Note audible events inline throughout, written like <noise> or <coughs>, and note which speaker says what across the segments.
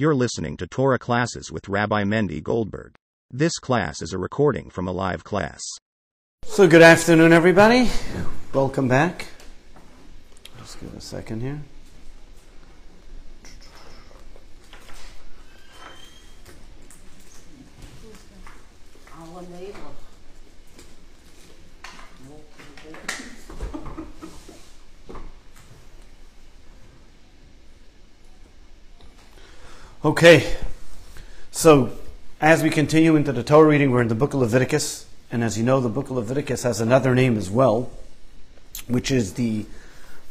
Speaker 1: You're listening to Torah classes with Rabbi Mendy Goldberg. This class is a recording from a live class.
Speaker 2: So, good afternoon, everybody. Welcome back. Just give a second here.
Speaker 3: Our neighbor.
Speaker 2: Okay, so as we continue into the Torah reading, we're in the book of Leviticus. And as you know, the book of Leviticus has another name as well, which is the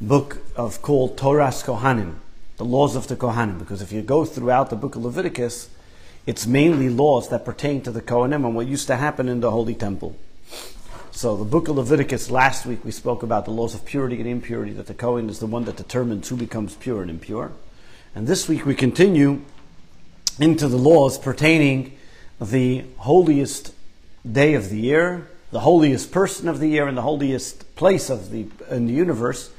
Speaker 2: book of called Toras Kohanim, the laws of the Kohanim. Because if you go throughout the book of Leviticus, it's mainly laws that pertain to the Kohanim and what used to happen in the Holy Temple. So the book of Leviticus, last week we spoke about the laws of purity and impurity, that the Kohen is the one that determines who becomes pure and impure. And this week we continue into the laws pertaining the holiest day of the year, the holiest person of the year, and the holiest place of the in the universe,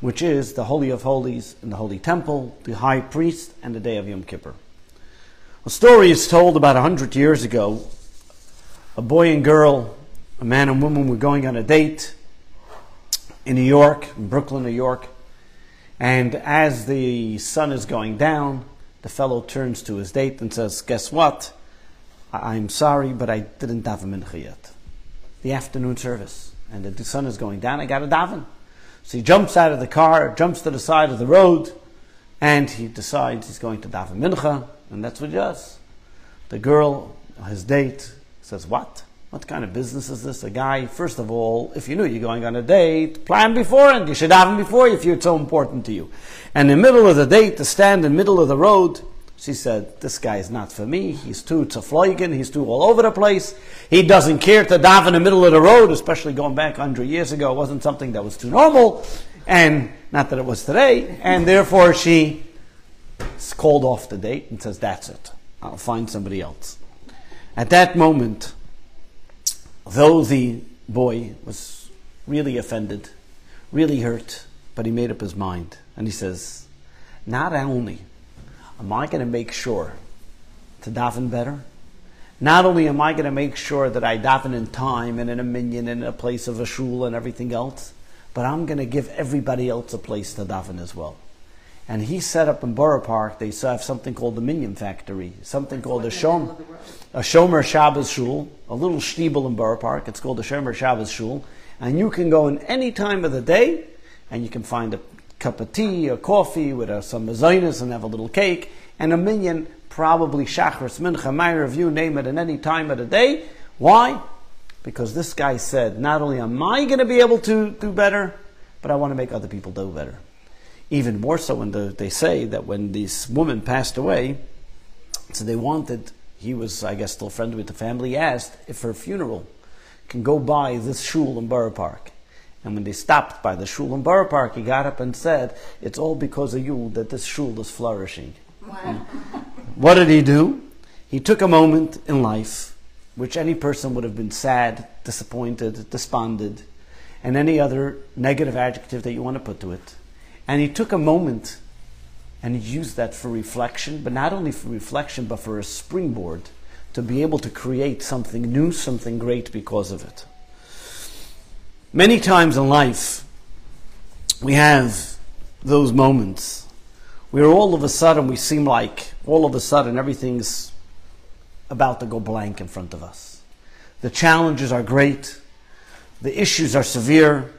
Speaker 2: which is the Holy of Holies and the Holy Temple, the High Priest, and the day of Yom Kippur. A story is told about a hundred years ago. A boy and girl, a man and woman, were going on a date in New York, in Brooklyn, New York, and as the sun is going down, the fellow turns to his date and says, Guess what? I- I'm sorry, but I didn't daven mincha yet. The afternoon service. And the sun is going down, I got to daven. So he jumps out of the car, jumps to the side of the road, and he decides he's going to daven mincha, and that's what he does. The girl, his date, says, What? What kind of business is this? A guy, first of all, if you knew you're going on a date, plan before and You should have him before if it's so important to you. And in the middle of the date, to stand in the middle of the road, she said, This guy is not for me. He's too tzafloigen. He's too all over the place. He doesn't care to dive in the middle of the road, especially going back 100 years ago. It wasn't something that was too normal. And not that it was today. And therefore, she called off the date and says, That's it. I'll find somebody else. At that moment, though the boy was really offended, really hurt, but he made up his mind. And he says, Not only am I going to make sure to daven better, not only am I going to make sure that I daven in time and in a minyan and in a place of a shul and everything else, but I'm going to give everybody else a place to daven as well. And he set up in Borough Park, they have something called the Minyan Factory, something called a Shom, a Shomer Shabbos Shul, a little shtibel in Borough Park. It's called the Shomer Shabbos Shul. And you can go in any time of the day, and you can find a cup of tea or coffee with uh, some mezainis and have a little cake, and a minyan, probably Shachris, Mincha, Ma'ariv, you name it, at any time of the day. Why? Because this guy said, not only am I going to be able to do better, but I want to make other people do better. Even more so when the, they say that when this woman passed away, so they wanted, he was, I guess, still friendly with the family, asked if her funeral can go by this shul in Borough Park. And when they stopped by the shul in Borough Park, he got up and said, It's all because of you that this shul is flourishing. Wow. <laughs> What did he do? He took a moment in life, which any person would have been sad, disappointed, despondent, and any other negative adjective that you want to put to it. And he took a moment and use that for reflection, but not only for reflection, but for a springboard to be able to create something new, something great because of it. Many times in life, we have those moments where all of a sudden we seem like all of a sudden everything's about to go blank in front of us. The challenges are great, the issues are severe,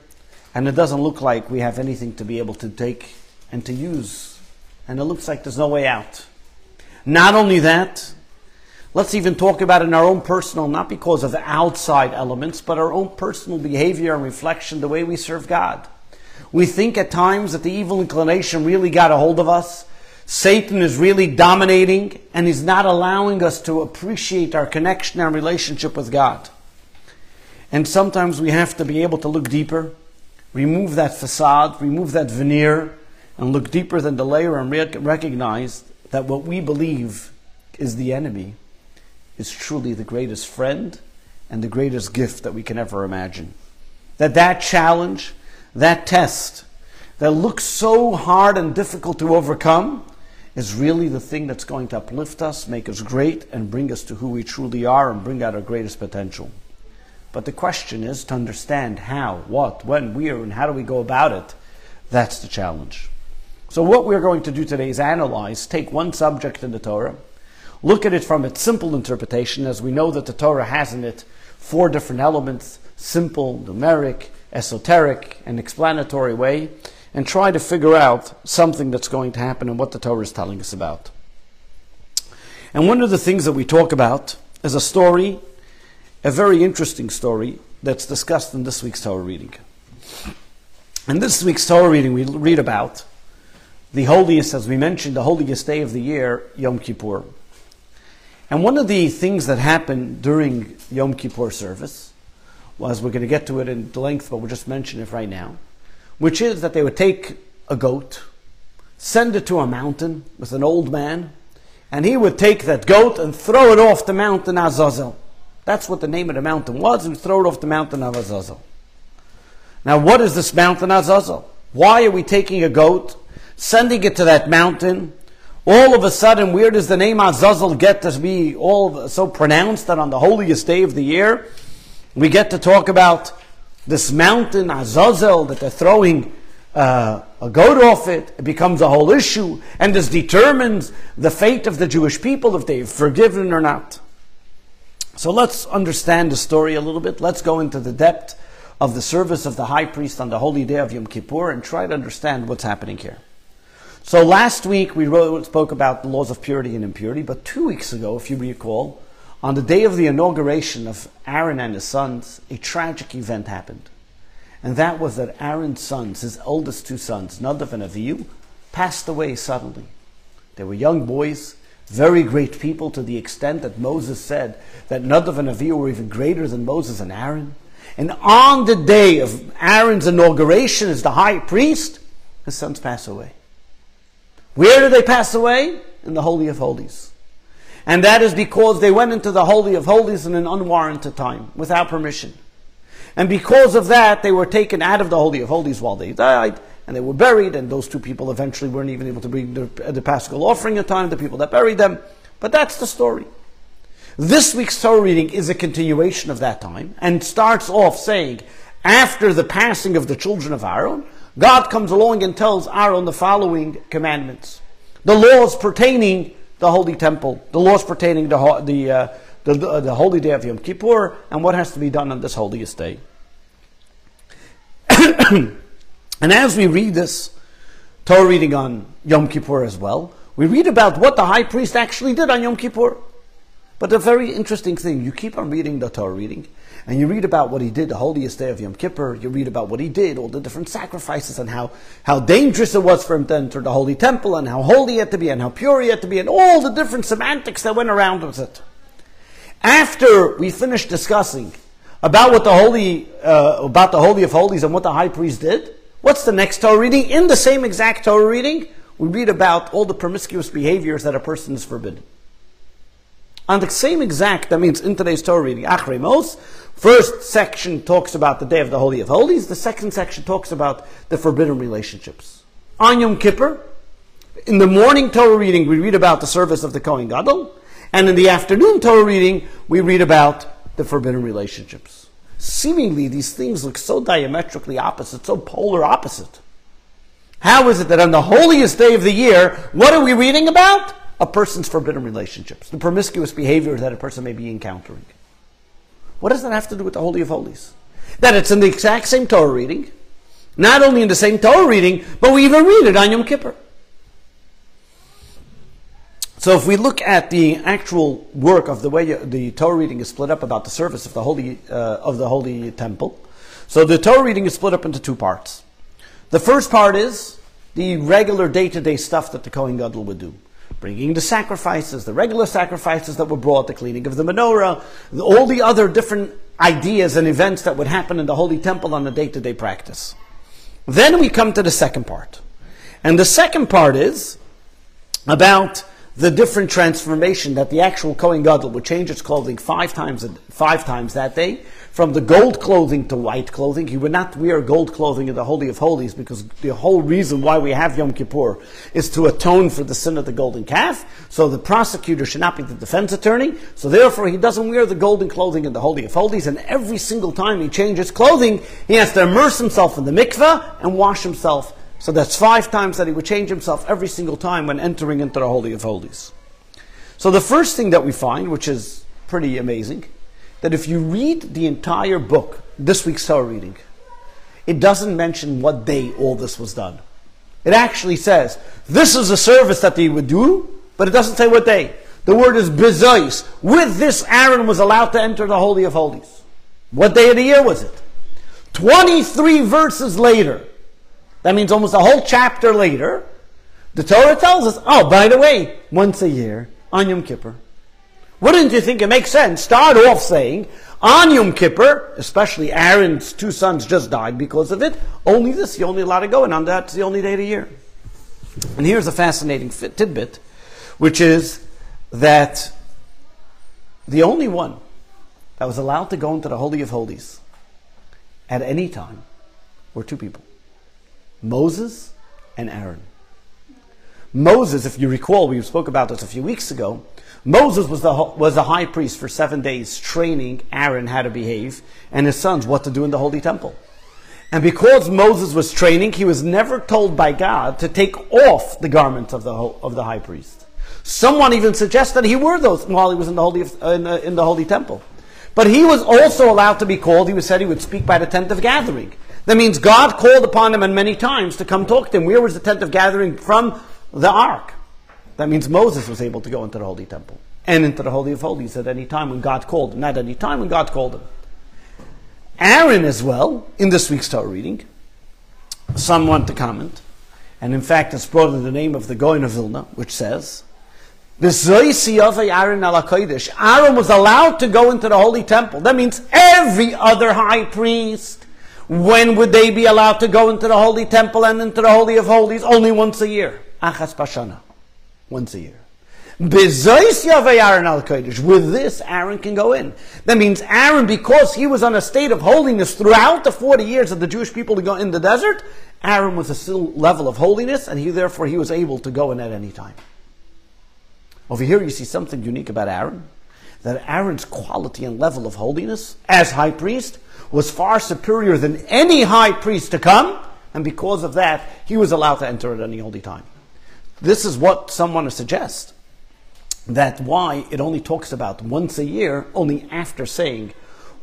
Speaker 2: and it doesn't look like we have anything to be able to take and to use. And it looks like there's no way out. Not only that, let's even talk about in our own personal, not because of outside elements, but our own personal behavior and reflection, the way we serve God. We think at times that the evil inclination really got a hold of us. Satan is really dominating and he's not allowing us to appreciate our connection and relationship with God. And sometimes we have to be able to look deeper, remove that facade, remove that veneer, and look deeper than the layer and rec- recognize that what we believe is the enemy is truly the greatest friend and the greatest gift that we can ever imagine. That that challenge, that test that looks so hard and difficult to overcome is really the thing that's going to uplift us, make us great, and bring us to who we truly are and bring out our greatest potential. But the question is to understand how, what, when, where, and how do we go about it. That's the challenge. So, what we're going to do today is analyze, take one subject in the Torah, look at it from its simple interpretation, as we know that the Torah has in it four different elements simple, numeric, esoteric, and explanatory way, and try to figure out something that's going to happen and what the Torah is telling us about. And one of the things that we talk about is a story, a very interesting story, that's discussed in this week's Torah reading. In this week's Torah reading, we read about the holiest, as we mentioned, the holiest day of the year, Yom Kippur. And one of the things that happened during Yom Kippur service was, we're going to get to it in length, but we'll just mention it right now, which is that they would take a goat, send it to a mountain with an old man, and he would take that goat and throw it off the mountain Azazel. That's what the name of the mountain was, and throw it off the mountain of Azazel. Now, what is this mountain Azazel? Why are we taking a goat, sending it to that mountain? All of a sudden, where does the name Azazel get to be all so pronounced that on the holiest day of the year, we get to talk about this mountain Azazel that they're throwing uh, a goat off it? It becomes a whole issue, and this determines the fate of the Jewish people if they've forgiven or not. So let's understand the story a little bit. Let's go into the depth of the service of the high priest on the holy day of Yom Kippur and try to understand what's happening here. So last week we wrote, spoke about the laws of purity and impurity, but two weeks ago, if you recall, on the day of the inauguration of Aaron and his sons, a tragic event happened. And that was that Aaron's sons, his eldest two sons, Nadav and Avihu, passed away suddenly. They were young boys, very great people to the extent that Moses said that Nadav and Avihu were even greater than Moses and Aaron. And on the day of Aaron's inauguration as the high priest, his sons pass away. Where did they pass away? In the Holy of Holies. And that is because they went into the Holy of Holies in an unwarranted time, without permission. And because of that, they were taken out of the Holy of Holies while they died, and they were buried, and those two people eventually weren't even able to bring the, uh, the Paschal offering in time, the people that buried them. But that's the story. This week's Torah reading is a continuation of that time and starts off saying, after the passing of the children of Aaron, God comes along and tells Aaron the following commandments. The laws pertaining the holy temple, the laws pertaining the, the, uh, the, the, the holy day of Yom Kippur, and what has to be done on this holiest day. <coughs> and as we read this Torah reading on Yom Kippur as well, we read about what the high priest actually did on Yom Kippur. But a very interesting thing, you keep on reading the Torah reading, and you read about what he did the holiest day of Yom Kippur, you read about what he did, all the different sacrifices, and how, how dangerous it was for him to enter the holy temple, and how holy he had to be, and how pure he had to be, and all the different semantics that went around with it. After we finished discussing about what the holy, uh, about the holy of holies and what the high priest did, what's the next Torah reading? In the same exact Torah reading, we read about all the promiscuous behaviors that a person is forbidden. On the same exact, that means in today's Torah reading, Achrei Mos, first section talks about the day of the Holy of Holies, the second section talks about the forbidden relationships. On Yom Kippur, in the morning Torah reading, we read about the service of the Kohen Gadol, and in the afternoon Torah reading, we read about the forbidden relationships. Seemingly, these things look so diametrically opposite, so polar opposite. How is it that on the holiest day of the year, what are we reading about? A person's forbidden relationships, the promiscuous behavior that a person may be encountering. What does that have to do with the Holy of Holies? That it's in the exact same Torah reading, not only in the same Torah reading, but we even read it on Yom Kippur. So if we look at the actual work of the way the Torah reading is split up about the service of the holy uh, of the holy temple, so the Torah reading is split up into two parts. The first part is the regular day-to-day stuff that the Kohen Gadol would do bringing the sacrifices, the regular sacrifices that were brought, the cleaning of the menorah, all the other different ideas and events that would happen in the Holy Temple on a day to day practice. Then we come to the second part. And the second part is about the different transformation that the actual Kohen Gadol would change its clothing five times, five times that day, from the gold clothing to white clothing. He would not wear gold clothing in the Holy of Holies because the whole reason why we have Yom Kippur is to atone for the sin of the golden calf. So the prosecutor should not be the defense attorney. So therefore he doesn't wear the golden clothing in the Holy of Holies. And every single time he changes clothing, he has to immerse himself in the mikveh and wash himself. So that's five times that he would change himself every single time when entering into the Holy of Holies. So the first thing that we find, which is pretty amazing, that if you read the entire book, this week's Torah reading, it doesn't mention what day all this was done. It actually says, this is a service that they would do, but it doesn't say what day. The word is bezois. With this, Aaron was allowed to enter the Holy of Holies. What day of the year was it? 23 verses later. That means almost a whole chapter later. The Torah tells us, oh, by the way, once a year, on Yom Kippur, wouldn't you think it makes sense? Start off saying, on Yom Kippur, especially Aaron's two sons just died because of it, only this, you're only allowed to go, and on that's the only day of the year. And here's a fascinating tidbit, which is that the only one that was allowed to go into the Holy of Holies at any time were two people Moses and Aaron. Moses, if you recall, we spoke about this a few weeks ago, Moses was the, was the high priest for seven days, training Aaron how to behave and his sons what to do in the holy temple. And because Moses was training, he was never told by God to take off the garments of the, of the high priest. Someone even suggested he wore those while he was in the holy, in the, in the holy temple. But he was also allowed to be called, he was said he would speak by the tent of gathering. That means God called upon him and many times to come talk to him. Where was the tent of gathering? From the ark. That means Moses was able to go into the Holy Temple and into the Holy of Holies at any time when God called him. Not any time when God called him. Aaron as well, in this week's Torah reading, some want to comment, and in fact it's brought in the name of the Gaon of Vilna, which says, Aaron Aaron was allowed to go into the Holy Temple. That means every other high priest, when would they be allowed to go into the Holy Temple and into the Holy of Holies? Only once a year. Achas Bashana once a year. With this, Aaron can go in. That means Aaron, because he was on a state of holiness throughout the 40 years of the Jewish people to go in the desert, Aaron was a still level of holiness, and he therefore he was able to go in at any time. Over here you see something unique about Aaron. That Aaron's quality and level of holiness as high priest was far superior than any high priest to come, and because of that, he was allowed to enter at any holy time. This is what some want to suggest. That why it only talks about once a year, only after saying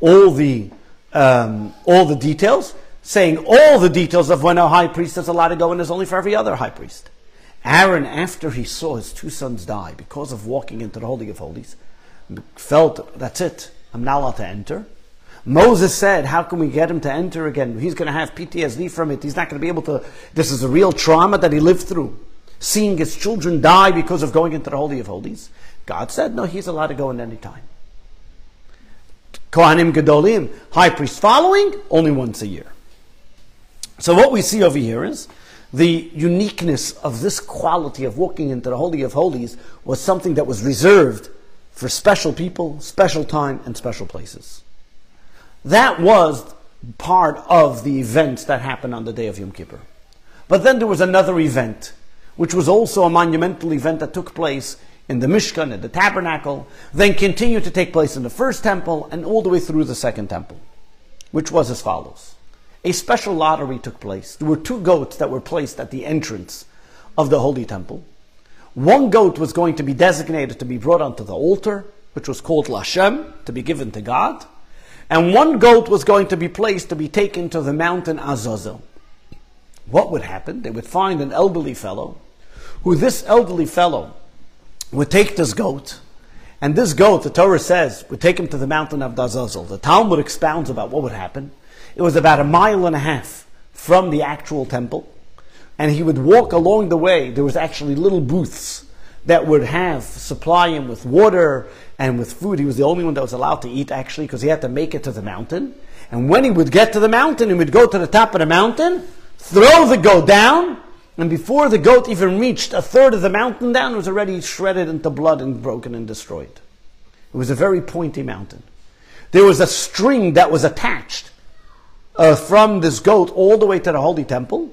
Speaker 2: all the um, all the details, saying all the details of when a high priest is allowed to go and is only for every other high priest. Aaron, after he saw his two sons die because of walking into the Holy of Holies, felt that's it. I'm not allowed to enter. Moses said, How can we get him to enter again? He's going to have PTSD from it. He's not going to be able to. This is a real trauma that he lived through seeing his children die because of going into the Holy of Holies. God said, no, he's allowed to go in any time. Kohanim Gedolim, high priest following, only once a year. So what we see over here is the uniqueness of this quality of walking into the Holy of Holies was something that was reserved for special people, special time, and special places. That was part of the events that happened on the day of Yom Kippur. But then there was another event which was also a monumental event that took place in the Mishkan, in the tabernacle, then continued to take place in the first temple and all the way through the second temple, which was as follows. A special lottery took place. There were two goats that were placed at the entrance of the Holy Temple. One goat was going to be designated to be brought onto the altar, which was called Lashem, to be given to God. And one goat was going to be placed to be taken to the mountain Azazel. What would happen? They would find an elderly fellow who this elderly fellow would take this goat, and this goat, the Torah says, would take him to the mountain of Dazazel. The Talmud expounds about what would happen. It was about a mile and a half from the actual temple, and he would walk along the way. There was actually little booths that would have supply him with water and with food. He was the only one that was allowed to eat actually because he had to make it to the mountain. And when he would get to the mountain, he would go to the top of the mountain, throw the goat down, And before the goat even reached a third of the mountain down, it was already shredded into blood and broken and destroyed. It was a very pointy mountain. There was a string that was attached uh, from this goat all the way to the holy temple.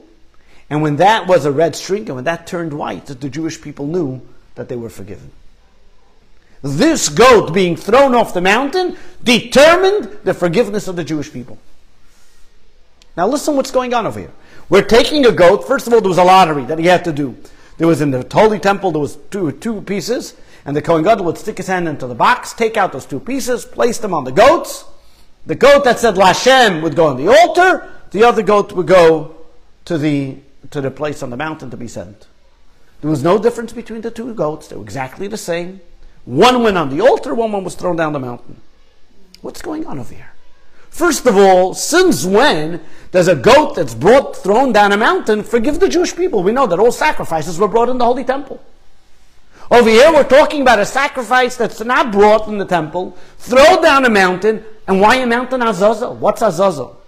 Speaker 2: And when that was a red string, and when that turned white, the Jewish people knew that they were forgiven. This goat being thrown off the mountain determined the forgiveness of the Jewish people. Now listen what's going on over here. We're taking a goat. First of all, there was a lottery that he had to do. There was in the holy temple, there was two, two pieces, and the Kohen Gadol would stick his hand into the box, take out those two pieces, place them on the goats. The goat that said Lashem would go on the altar. The other goat would go to the, to the place on the mountain to be sent. There was no difference between the two goats. They were exactly the same. One went on the altar, one was thrown down the mountain. What's going on over here? First of all, since when does a goat that's brought, thrown down a mountain forgive the Jewish people? We know that all sacrifices were brought in the Holy Temple. Over here, we're talking about a sacrifice that's not brought in the temple, thrown down a mountain, and why a mountain Azazel? What's Azazel?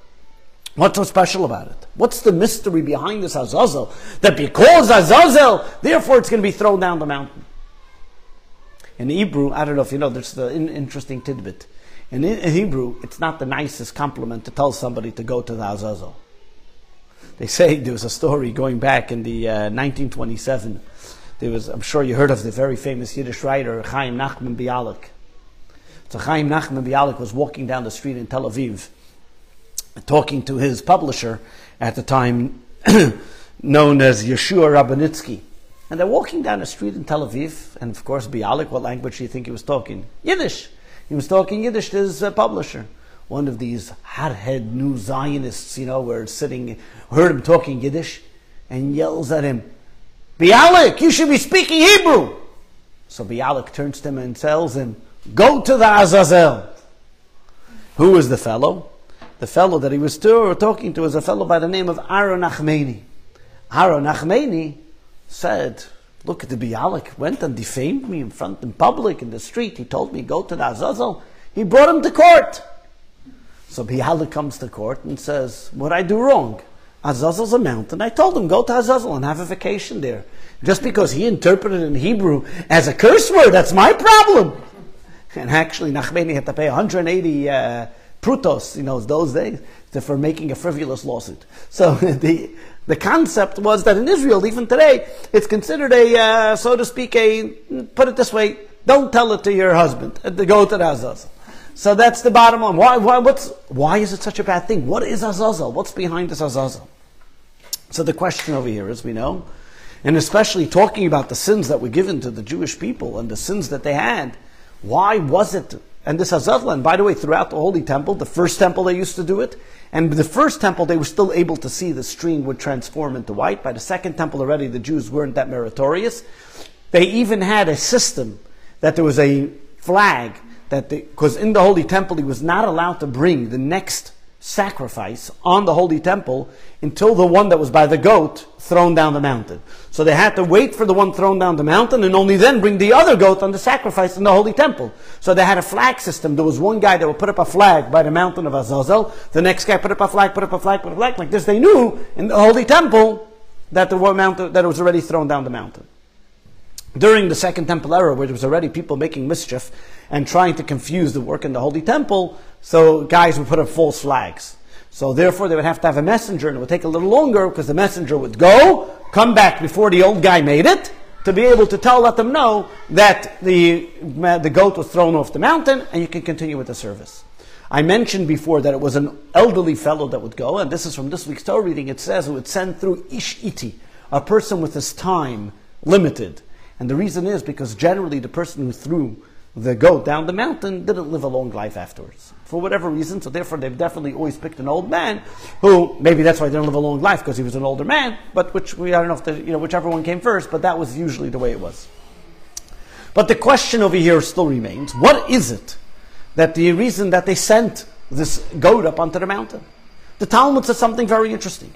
Speaker 2: What's so special about it? What's the mystery behind this Azazel? That because Azazel, therefore it's going to be thrown down the mountain. In Hebrew, I don't know if you know, there's the interesting tidbit. In, Hebrew, it's not the nicest compliment to tell somebody to go to the Azazel. They say there was a story going back in the uh, 1927. There was, I'm sure you heard of the very famous Yiddish writer Chaim Nachman Bialik. So Chaim Nachman Bialik was walking down the street in Tel Aviv, talking to his publisher at the time, <clears throat> known as Yeshua Rabinitsky. And they're walking down the street in Tel Aviv, and of course, Bialik, what language do you think he was talking? Yiddish. He was talking Yiddish to his uh, publisher. One of these hothead new Zionists, you know, were sitting, heard him talking Yiddish, and yells at him, Bialik, you should be speaking Hebrew. So Bialik turns to him and tells him, Go to the Azazel. Who was the fellow? The fellow that he was to, talking to was a fellow by the name of Aaron Nachmeni. Aaron Nachmeni said, Look at the Bialik, went and defamed me in front in public in the street. He told me go to the Azazel. He brought him to court. So Bialik comes to court and says, What I do wrong? Azazel's a mountain. I told him go to Azazel and have a vacation there. Just because he interpreted in Hebrew as a curse word, that's my problem. And actually, Nachmeni had to pay 180 uh, prutos, you know, those days, for making a frivolous lawsuit. So <laughs> the the concept was that in Israel, even today, it's considered a, uh, so to speak, a, put it this way, don't tell it to your husband, uh, to go to the Azazel. So that's the bottom line. Why, why, what's, why is it such a bad thing? What is Azazel? What's behind this Azazel? So the question over here, as we know, and especially talking about the sins that were given to the Jewish people and the sins that they had, why was it? And this Azazel, and by the way, throughout the Holy Temple, the first temple they used to do it, and the first temple, they were still able to see the stream would transform into white. By the second temple, already the Jews weren't that meritorious. They even had a system that there was a flag that, because in the Holy Temple, he was not allowed to bring the next sacrifice on the holy temple until the one that was by the goat thrown down the mountain. So they had to wait for the one thrown down the mountain and only then bring the other goat on the sacrifice in the holy temple. So they had a flag system. There was one guy that would put up a flag by the mountain of Azazel. The next guy put up a flag, put up a flag, put up a flag. Like this, they knew in the holy temple that the one mountain, that was already thrown down the mountain. During the Second Temple era, where there was already people making mischief and trying to confuse the work in the Holy Temple, so guys would put up false flags. So therefore, they would have to have a messenger, and it would take a little longer because the messenger would go, come back before the old guy made it, to be able to tell, let them know that the, the goat was thrown off the mountain, and you can continue with the service. I mentioned before that it was an elderly fellow that would go, and this is from this week's Torah reading. It says it would send through ish iti, a person with his time limited. And the reason is because generally the person who threw the goat down the mountain didn't live a long life afterwards. For whatever reason, so therefore they've definitely always picked an old man who, maybe that's why they didn't live a long life, because he was an older man, but which we, I don't know if the, you know, whichever one came first, but that was usually the way it was. But the question over here still remains, what is it that the reason that they sent this goat up onto the mountain? The Talmud says something very interesting.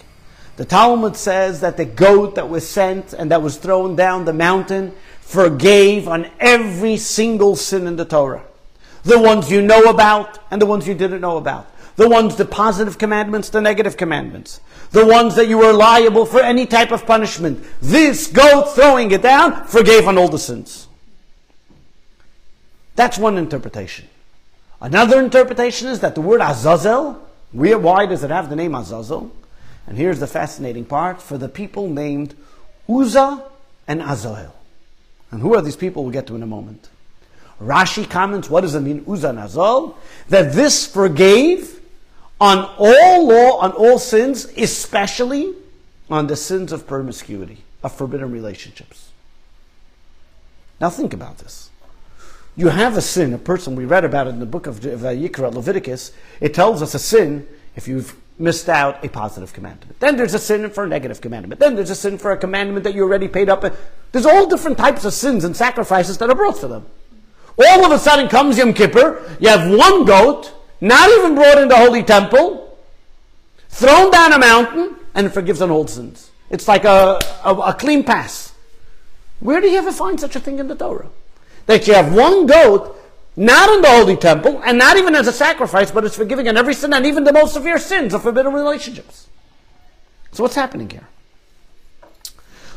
Speaker 2: The Talmud says that the goat that was sent and that was thrown down the mountain forgave on every single sin in the Torah. The ones you know about and the ones you didn't know about. The ones, the positive commandments, the negative commandments. The ones that you were liable for any type of punishment. This goat throwing it down forgave on all the sins. That's one interpretation. Another interpretation is that the word Azazel, why does it have the name Azazel? And here's the fascinating part for the people named Uzzah and Azael. And who are these people? We'll get to in a moment. Rashi comments, what does it mean, Uzzah and Azael? That this forgave on all law, on all sins, especially on the sins of promiscuity, of forbidden relationships. Now think about this. You have a sin, a person, we read about it in the book of Vayikra, uh, Leviticus, it tells us a sin if you've missed out a positive commandment. Then there's a sin for a negative commandment. Then there's a sin for a commandment that you already paid up. There's all different types of sins and sacrifices that are brought for them. All of a sudden comes Yom Kippur, you have one goat, not even brought in the holy temple, thrown down a mountain, and it forgives on old sins. It's like a, a, a clean pass. Where do you ever find such a thing in the Torah? That you have one goat, not in the holy temple, and not even as a sacrifice, but it's forgiving on every sin, and even the most severe sins of forbidden relationships. So what's happening here?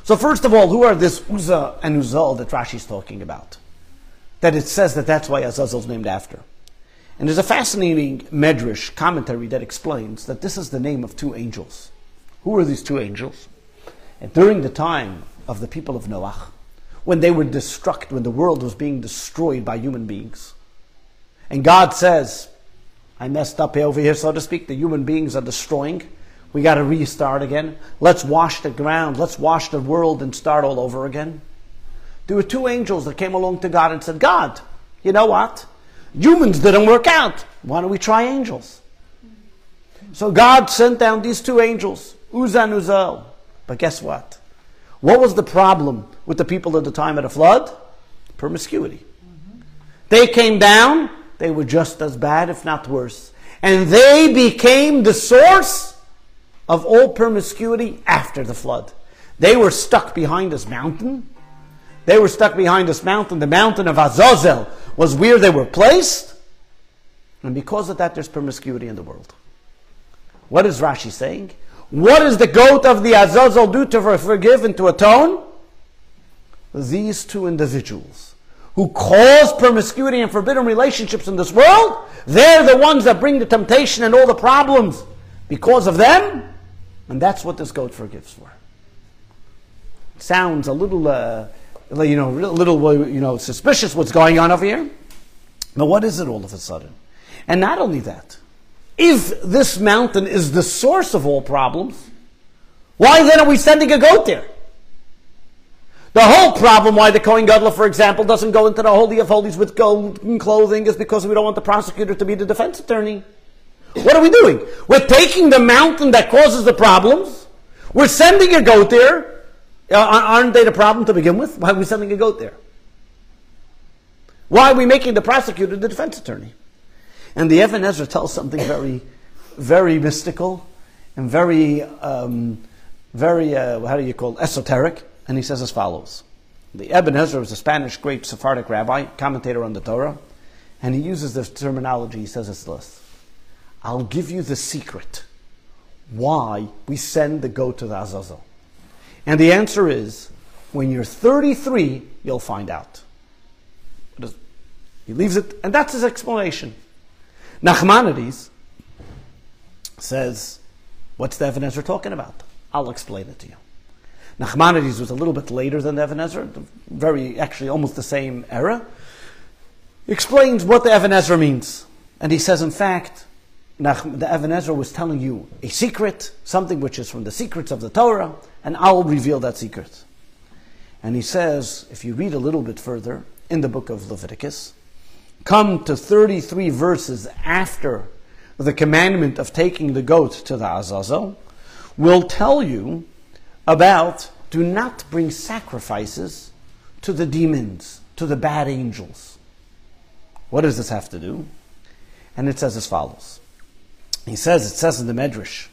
Speaker 2: So first of all, who are this Uzzah and Uzal that Rashi is talking about? That it says that that's why Azazel is named after. And there's a fascinating Medrash commentary that explains that this is the name of two angels. Who are these two angels? And during the time of the people of Noach, when they were destruct, when the world was being destroyed by human beings, and God says, I messed up over here, so to speak, the human beings are destroying. We got to restart again. Let's wash the ground. Let's wash the world and start all over again. There were two angels that came along to God and said, God, you know what? Humans didn't work out. Why don't we try angels? So God sent down these two angels, Uzzah and Uzal. But guess what? What was the problem with the people at the time of the flood? Promiscuity. They came down, they were just as bad, if not worse. And they became the source of all promiscuity after the flood. They were stuck behind this mountain. They were stuck behind this mountain, the mountain of Azazel, was where they were placed. And because of that, there's promiscuity in the world. What is Rashi saying? What does the goat of the Azazel do to forgive and to atone? These two individuals who cause promiscuity and forbidden relationships in this world, they're the ones that bring the temptation and all the problems because of them. And that's what this goat forgives for. Sounds a little uh, you know, a little, you know, suspicious what's going on over here. But what is it all of a sudden? And not only that, if this mountain is the source of all problems, why then are we sending a goat there? The whole problem why the Kohen Gadol, for example, doesn't go into the Holy of Holies with golden clothing is because we don't want the prosecutor to be the defense attorney. What are we doing? We're taking the mountain that causes the problems, we're sending a goat there, Aren't they the problem to begin with? Why are we sending a goat there? Why are we making the prosecutor the defense attorney? And the Even HaEzra tells something very, very mystical and very, um, very, uh, how do you call it, esoteric. And he says as follows. The Even HaEzra was a Spanish great Sephardic rabbi, commentator on the Torah, and he uses this terminology. He says it's this. I'll give you the secret why we send the goat to the Azazel. And the answer is when you're 33, you'll find out. He leaves it, and that's his explanation. Nachmanides says, What's the Even HaEzra talking about? I'll explain it to you. Nachmanides was a little bit later than Even very, actually almost the same era. Explains what the Even means. And he says, in fact, the Even was telling you a secret, something which is from the secrets of the Torah, and I'll reveal that secret. And he says, if you read a little bit further in the book of Leviticus, come to 33 verses after the commandment of taking the goat to the Azazel, will tell you about do not bring sacrifices to the demons, to the bad angels. What does this have to do? And it says as follows. He says, it says in the Medrash,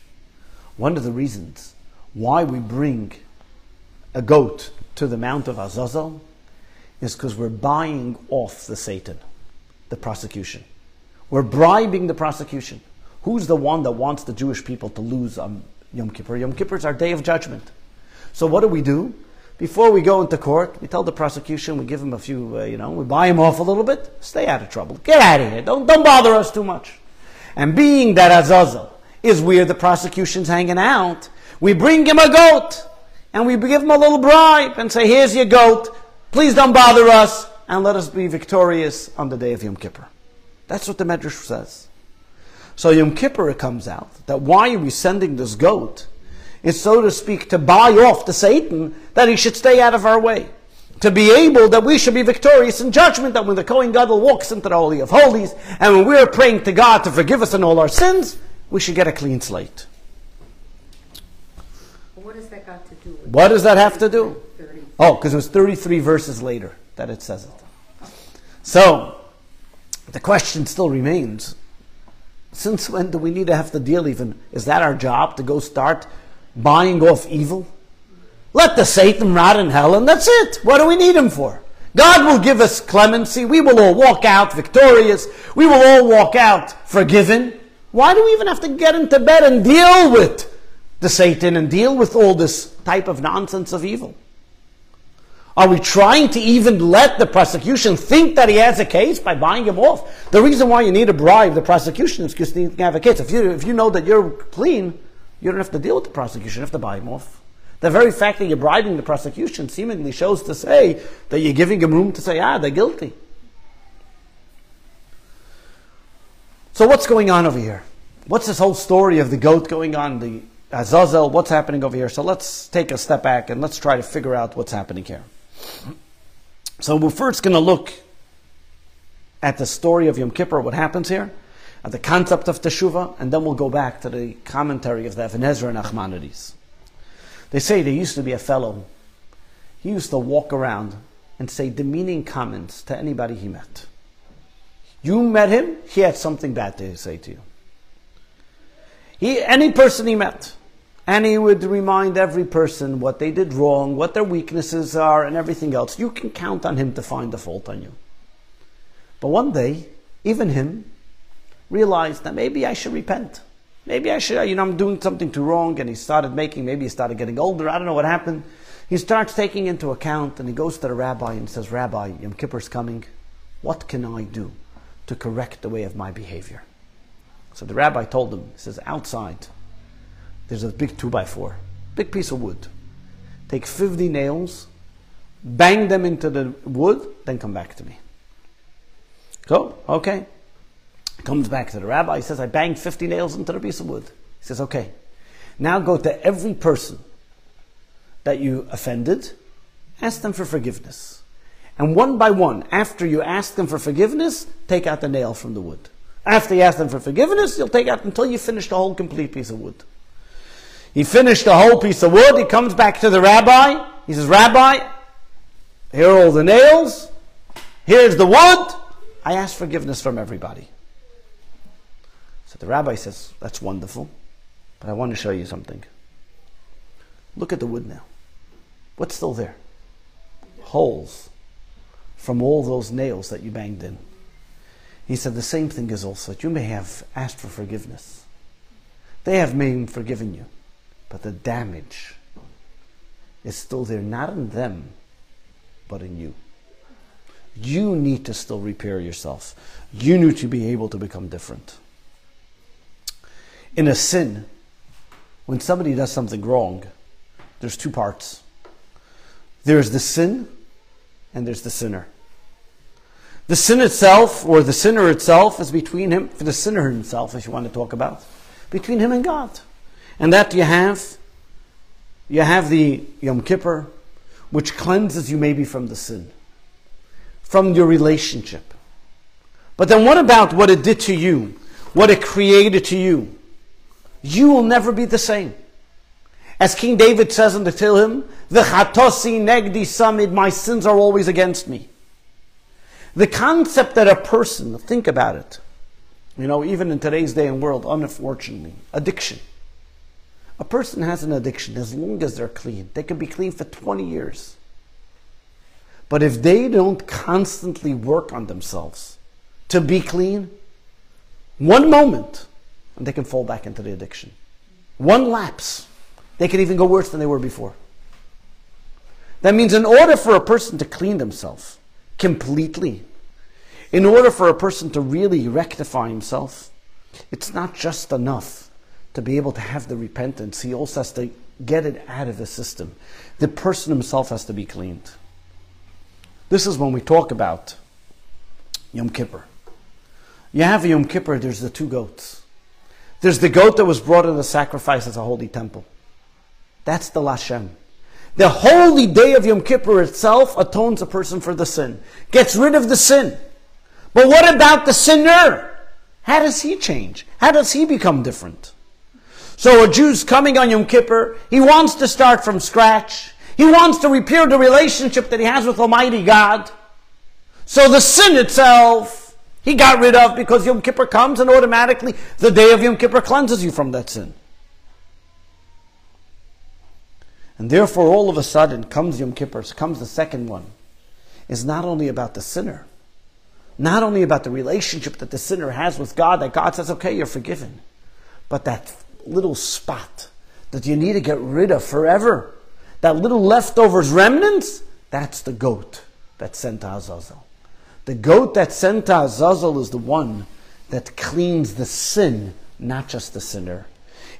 Speaker 2: one of the reasons why we bring a goat to the Mount of Azazel is because we're buying off the Satan, the prosecution. We're bribing the prosecution. Who's the one that wants the Jewish people to lose on Yom Kippur? Yom Kippur is our day of judgment. So what do we do? Before we go into court, we tell the prosecution, we give him a few, uh, you know, we buy him off a little bit, stay out of trouble. Get out of here. Don't, don't bother us too much. And being that Azazel is where the prosecution's hanging out, we bring him a goat and we give him a little bribe and say, here's your goat. Please don't bother us and let us be victorious on the day of Yom Kippur. That's what the Medrash says. So Yom Kippur comes out that why are we sending this goat? Is so to speak to buy off to Satan that he should stay out of our way. To be able that we should be victorious in judgment, that when the Kohen Gadol walks into the Holy of Holies, and when we're praying to God to forgive us in all our sins, we should get a clean slate.
Speaker 3: What does that got to do with?
Speaker 2: What does that have to do?
Speaker 3: Thirty.
Speaker 2: Oh, because it was 33 verses later that it says it. So, the question still remains since when do we need to have to deal even? Is that our job to go start buying off evil? Let the Satan rot in hell and that's it. What do we need him for? God will give us clemency. We will all walk out victorious. We will all walk out forgiven. Why do we even have to get into bed and deal with the Satan and deal with all this type of nonsense of evil? Are we trying to even let the prosecution think that he has a case by buying him off? The reason why you need to bribe the prosecution is because can have a case. If you, if you know that you're clean, you don't have to deal with the prosecution, you have to buy him off. The very fact that you're bribing the prosecution seemingly shows to say that you're giving them room to say, ah, they're guilty. So what's going on over here? What's this whole story of the goat going on, the Azazel, what's happening over here? So let's take a step back and let's try to figure out what's happening here. So we're first going to look at the story of Yom Kippur, what happens here, the concept of Teshuvah, and then we'll go back to the commentary of the Ezra and Nachmanides. They say there used to be a fellow, he used to walk around and say demeaning comments to anybody he met. You met him, he had something bad to say to you. He, any person he met, and he would remind every person what they did wrong, what their weaknesses are, and everything else. You can count on him to find the fault on you. But one day, even him realized that maybe I should repent. Maybe I should, you know, I'm doing something too wrong. And he started making, maybe he started getting older. I don't know what happened. He starts taking into account and he goes to the rabbi and says, Rabbi, Yom Kippur's coming. What can I do to correct the way of my behavior? So the rabbi told him, he says, outside, there's a big two by four, big piece of wood. Take 50 nails, bang them into the wood, then come back to me. Go, okay. Comes back to the rabbi, he says, I banged 50 nails into the piece of wood. He says, okay. Now go to every person that you offended, ask them for forgiveness. And one by one, after you ask them for forgiveness, take out the nail from the wood. After you ask them for forgiveness, you'll take out until you finish the whole complete piece of wood. He finished the whole piece of wood. He comes back to the rabbi. He says, Rabbi, here are all the nails. Here's the wood. I ask forgiveness from everybody. So the rabbi says, That's wonderful, but I want to show you something. Look at the wood now. What's still there? Holes from all those nails that you banged in. He said, The same thing is also that you may have asked for forgiveness. They have maybe forgiven you, but the damage is still there, not in them, but in you. You need to still repair yourself. You need to be able to become different. In a sin, when somebody does something wrong, there's two parts there's the sin, and there's the sinner. The sin itself, or the sinner itself, is between him, for the sinner himself, if you want to talk about, between him and God. And that you have, you have the Yom Kippur, which cleanses you maybe from the sin, from your relationship. But then what about what it did to you? What it created to you? You will never be the same. As King David says in the Tehillim, the chatosi negdi samid, my sins are always against me. The concept that a person, think about it, you know, even in today's day and world, unfortunately, addiction. A person has an addiction as long as they're clean. They can be clean for 20 years. But if they don't constantly work on themselves to be clean, one moment, and they can fall back into the addiction. One lapse, they can even go worse than they were before. That means in order for a person to clean themselves completely, in order for a person to really rectify himself, it's not just enough to be able to have the repentance. He also has to get it out of the system. The person himself has to be cleaned. This is when we talk about Yom Kippur. You have Yom Kippur, there's the two goats. There's the goat that was brought in the sacrifice as a holy temple. That's the Lashem. The holy day of Yom Kippur itself atones a person for the sin, gets rid of the sin. But what about the sinner? How does he change? How does he become different? So a Jew's coming on Yom Kippur, he wants to start from scratch. He wants to repair the relationship that he has with Almighty God. So the sin itself, he got rid of because Yom Kippur comes and automatically the day of Yom Kippur cleanses you from that sin. And therefore, all of a sudden, comes Yom Kippur, comes the second one, is not only about the sinner, not only about the relationship that the sinner has with God, that God says, okay, you're forgiven, but that little spot that you need to get rid of forever, that little leftovers remnants, that's the goat that's sent to Azazel. The goat that sent to Azazel is the one that cleans the sin, not just the sinner.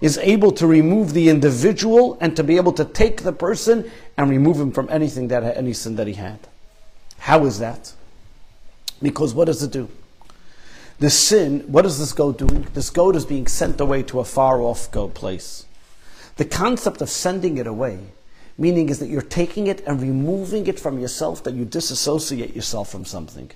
Speaker 2: Is able to remove the individual and to be able to take the person and remove him from anything that any sin that he had. How is that? Because what does it do? The sin, what is this goat doing? This goat is being sent away to a far off goat place. The concept of sending it away, meaning is that you're taking it and removing it from yourself, that you disassociate yourself from something.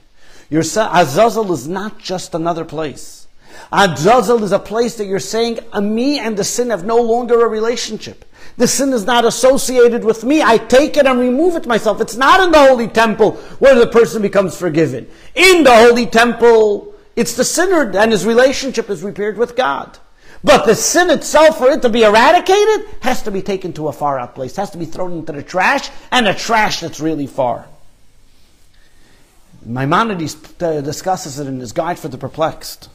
Speaker 2: Your Azazel is not just another place. Azazel is a place that you're saying, uh, me and the sin have no longer a relationship. The sin is not associated with me. I take it and remove it myself. It's not in the holy temple where the person becomes forgiven. In the holy temple, it's the sinner and his relationship is repaired with God. But the sin itself, for it to be eradicated, has to be taken to a far out place, has to be thrown into the trash, and a trash that's really far. Maimonides uh, discusses it in his Guide for the Perplexed.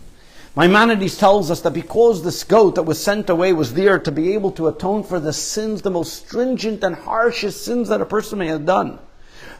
Speaker 2: Maimonides tells us that because this goat that was sent away was there to be able to atone for the sins, the most stringent and harshest sins that a person may have done.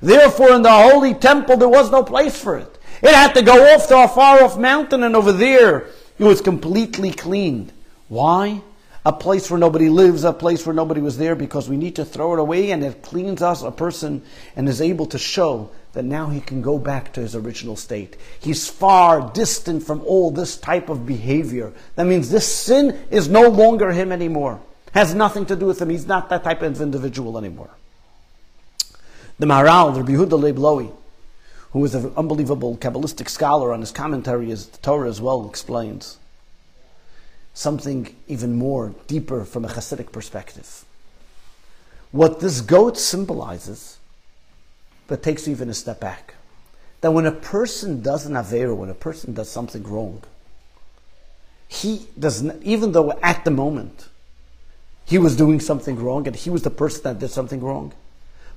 Speaker 2: Therefore, in the holy temple, there was no place for it. It had to go off to a far off mountain, and over there, it was completely cleaned. Why? A place where nobody lives, a place where nobody was there, because we need to throw it away, and it cleans us, a person, and is able to show that now he can go back to his original state. He's far distant from all this type of behavior. That means this sin is no longer him anymore. Has nothing to do with him. He's not that type of individual anymore. The Maharal, the Yehuda Leiblowy, who is an unbelievable Kabbalistic scholar on his commentary as the Torah as well explains, something even more deeper from a Hasidic perspective. What this goat symbolizes, but takes even a step back, that when a person does an Avera, when a person does something wrong, he does not, even though at the moment he was doing something wrong and he was the person that did something wrong,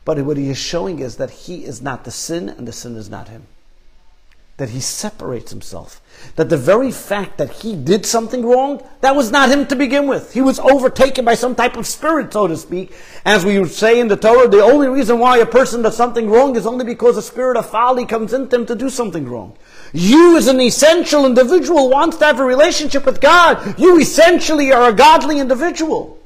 Speaker 2: but what he is showing is that he is not the sin and the sin is not him. That he separates himself. That the very fact that he did something wrong, that was not him to begin with. He was overtaken by some type of spirit, so to speak. As we say in the Torah, the only reason why a person does something wrong is only because a spirit of folly comes into him to do something wrong. You as an essential individual wants to have a relationship with God. You essentially are a godly individual.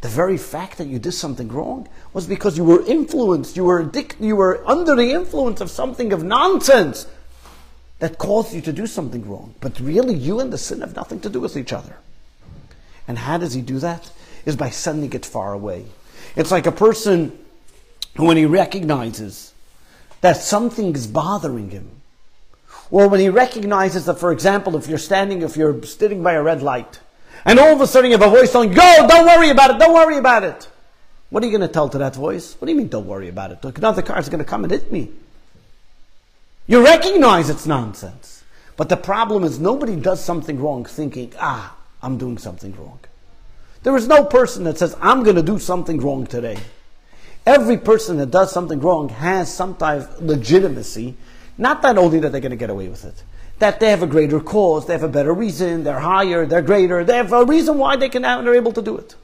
Speaker 2: The very fact that you did something wrong was because you were influenced, you were addicted, you were under the influence of something of nonsense that caused you to do something wrong. But really, you and the sin have nothing to do with each other. And how does he do that? Is by sending it far away. It's like a person who, when he recognizes that something is bothering him, or when he recognizes that, for example, if you're standing, if you're sitting by a red light, and all of a sudden you have a voice telling, go, don't worry about it, don't worry about it. What are you going to tell to that voice? What do you mean, don't worry about it? Another car is going to come and hit me. You recognize it's nonsense. But the problem is nobody does something wrong thinking, ah, I'm doing something wrong. There is no person that says, I'm going to do something wrong today. Every person that does something wrong has some type of legitimacy. Not that only that they're going to get away with it, that they have a greater cause, they have a better reason, they're higher, they're greater, they have a reason why they can they're able to do it.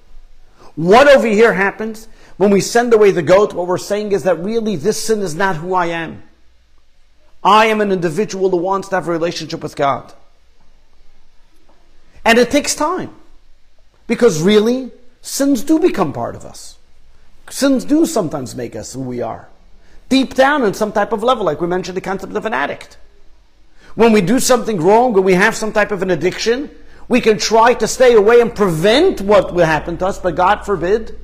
Speaker 2: What over here happens when we send away the goat? What we're saying is that really this sin is not who I am. I am an individual who wants to have a relationship with God. And it takes time. Because really, sins do become part of us. Sins do sometimes make us who we are. Deep down in some type of level, like we mentioned the concept of an addict. When we do something wrong, when we have some type of an addiction, we can try to stay away and prevent what will happen to us, but God forbid,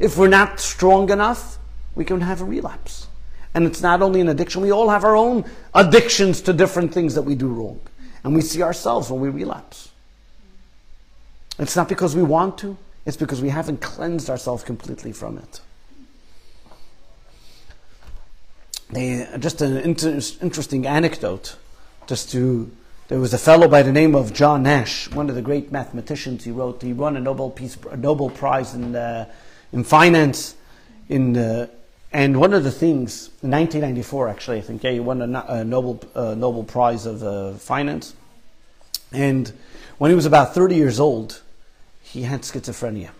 Speaker 2: if we're not strong enough, we can have a relapse. And it's not only an addiction, we all have our own addictions to different things that we do wrong. And we see ourselves when we relapse. It's not because we want to, it's because we haven't cleansed ourselves completely from it. They, just an inter- interesting anecdote just to there was a fellow by the name of John Nash, one of the great mathematicians. He wrote, he won a Nobel Peace, a Nobel Prize in uh, in finance, in and one of the things 1994 actually, I think, yeah, he won a, a Nobel uh, Nobel Prize of uh, finance, and when he was about 30 years old, he had schizophrenia.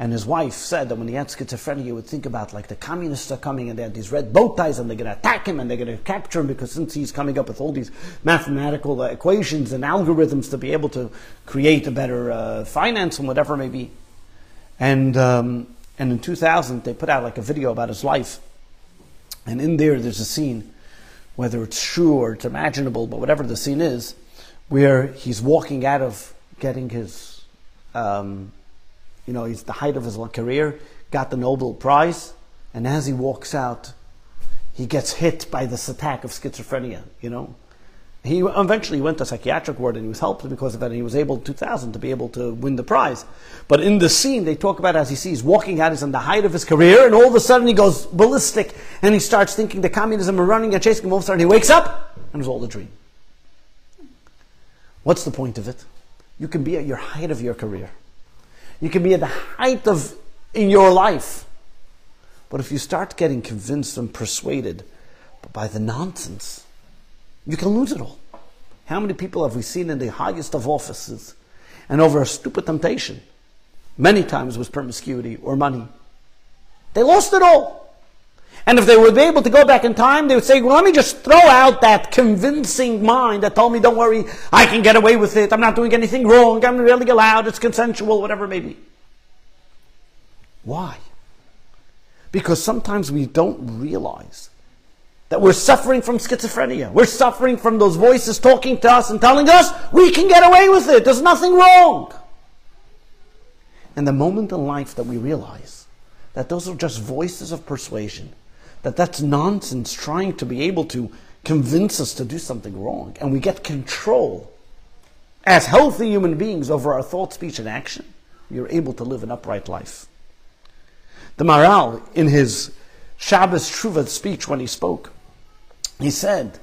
Speaker 2: And his wife said that when he had schizophrenia, he would think about like the communists are coming and they had these red bow ties and they're going to attack him and they're going to capture him because since he's coming up with all these mathematical uh, equations and algorithms to be able to create a better uh, finance and whatever it may be. And, um, and in 2000, they put out like a video about his life. And in there, there's a scene, whether it's true or it's imaginable, but whatever the scene is, where he's walking out of getting his um, you know, he's the height of his career, got the Nobel Prize, and as he walks out, he gets hit by this attack of schizophrenia, you know. He eventually went to psychiatric ward and he was helped because of that. And he was able, 2000, to be able to win the prize. But in the scene, they talk about as he sees walking out, he's in the height of his career, and all of a sudden he goes ballistic and he starts thinking the communism are running and chasing him. All of a sudden he wakes up and it was all a dream. What's the point of it? You can be at your height of your career. You can be at the height of in your life. But if you start getting convinced and persuaded by the nonsense, you can lose it all. How many people have we seen in the highest of offices and over a stupid temptation? Many times was promiscuity or money. They lost it all. And if they would be able to go back in time, they would say, well, let me just throw out that convincing mind that told me, don't worry, I can get away with it. I'm not doing anything wrong. I'm really allowed. It's consensual, whatever it may be. Why? Because sometimes we don't realize that we're suffering from schizophrenia. We're suffering from those voices talking to us and telling us we can get away with it. There's nothing wrong. And the moment in life that we realize that those are just voices of persuasion, that that's nonsense trying to be able to convince us to do something wrong. And we get control as healthy human beings over our thought, speech, and action. You're able to live an upright life. The Maharal, in his Shabbos Teshuvah speech when he spoke, he said,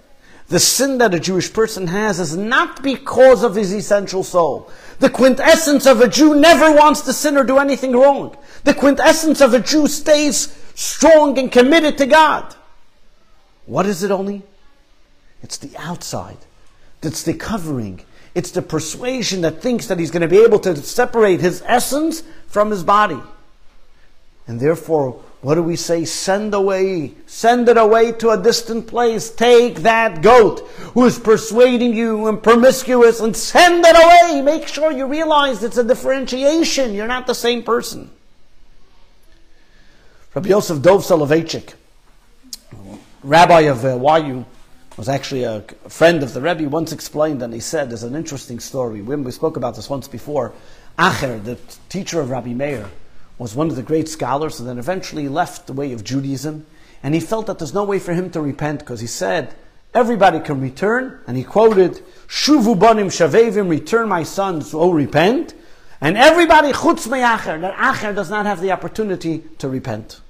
Speaker 2: the sin that a Jewish person has is not because of his essential soul. The quintessence of a Jew never wants to sin or do anything wrong. The quintessence of a Jew stays strong and committed to God. What is it only? It's the outside. It's the covering. It's the persuasion that thinks that he's going to be able to separate his essence from his body. And therefore, what do we say? Send away, send it away to a distant place. Take that goat who is persuading you and promiscuous and send it away. Make sure you realize it's a differentiation. You're not the same person. Rabbi Yosef Dov Soloveitchik, rabbi of uh, YU, was actually a friend of the Rebbe, once explained, and he said, there's an interesting story. When we spoke about this once before, Acher, the teacher of Rabbi Meir, was one of the great scholars, and then eventually left the way of Judaism, and he felt that there's no way for him to repent, because he said, everybody can return, and he quoted, Shuvu banim shavevim, return my sons, oh repent, and everybody chutz me'acher, that Acher does not have the opportunity to repent.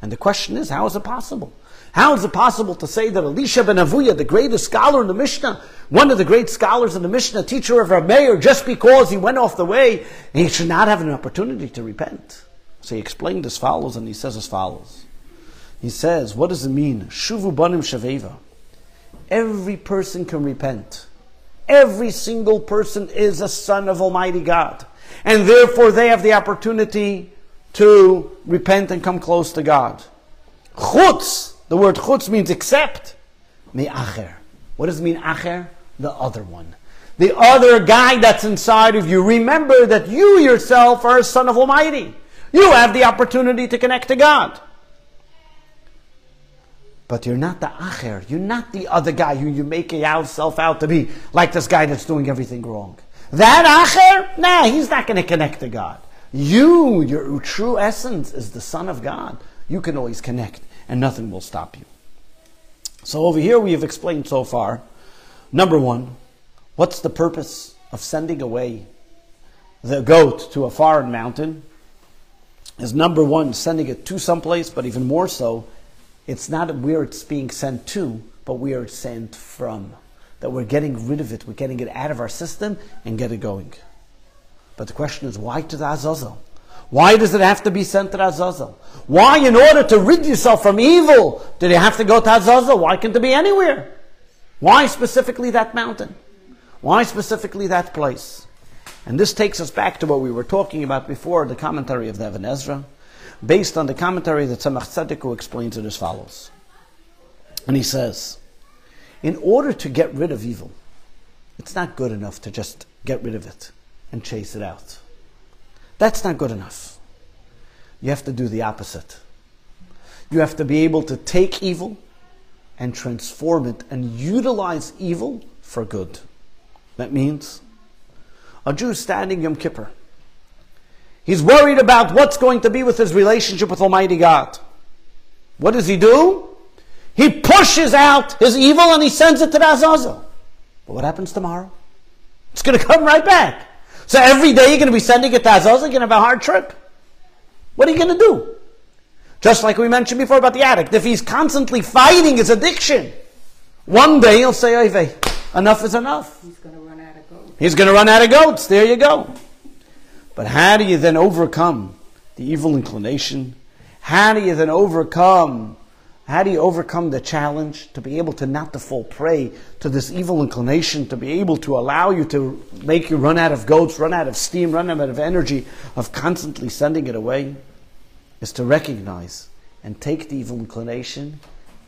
Speaker 2: And the question is, how is it possible? How is it possible to say that Elisha ben Avuya, the greatest scholar in the Mishnah, one of the great scholars in the Mishnah, teacher of Meir, just because he went off the way, he should not have an opportunity to repent? So he explained as follows, and he says as follows. He says, what does it mean? Shuvu banim shaveva. every person can repent. Every single person is a son of Almighty God. And therefore they have the opportunity to repent and come close to God. Chutz, the word chutz means except. Me acher. What does it mean acher? The other one. The other guy that's inside of you. Remember that you yourself are a son of Almighty. You have the opportunity to connect to God. But you're not the acher. You're not the other guy who you make yourself out to be, like this guy that's doing everything wrong. That acher, nah, he's not going to connect to God. You, your true essence, is the Son of God. You can always connect, and nothing will stop you. So over here, we have explained so far. Number one, what's the purpose of sending away the goat to a foreign mountain? Is number one, sending it to someplace, but even more so, it's not where it's being sent to, but where it's sent from. That we're getting rid of it, we're getting it out of our system and get it going. But the question is, why to the Azazel? Why does it have to be sent to Azazel? Why, in order to rid yourself from evil, did you have to go to Azazel? Why can't it be anywhere? Why specifically that mountain? Why specifically that place? And this takes us back to what we were talking about before, the commentary of the Ezra based on the commentary that Tzemach Tzedek explains it as follows. And he says, in order to get rid of evil, it's not good enough to just get rid of it and chase it out. That's not good enough. You have to do the opposite. You have to be able to take evil and transform it and utilize evil for good. That means a Jew standing Yom Kippur He's worried about what's going to be with his relationship with Almighty God. What does he do? He pushes out his evil and he sends it to Azazel. But what happens tomorrow? It's going to come right back. So every day you're going to be sending it to Azazel, you're going to have a hard trip. What are you going to do? Just like we mentioned before about the addict. If he's constantly fighting his addiction, one day he'll say, enough is enough.
Speaker 3: He's going to run out of goats.
Speaker 2: There you go. But how do you then overcome the evil inclination? How do you then overcome? How do you overcome the challenge to be able to not to fall prey to this evil inclination, to be able to allow you to make you run out of goats, run out of steam, run out of energy, of constantly sending it away? Is to recognize and take the evil inclination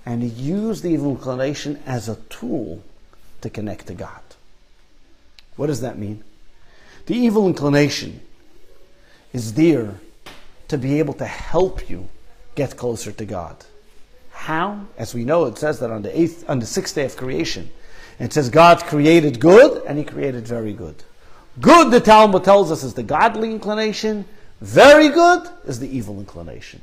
Speaker 2: and use the evil inclination as a tool to connect to God. What does that mean? The evil inclination is there to be able to help you get closer to God. How? As we know, it says that on the eighth, on the sixth day of creation, it says God created good and He created very good. Good, the Talmud tells us, is the godly inclination. Very good is the evil inclination.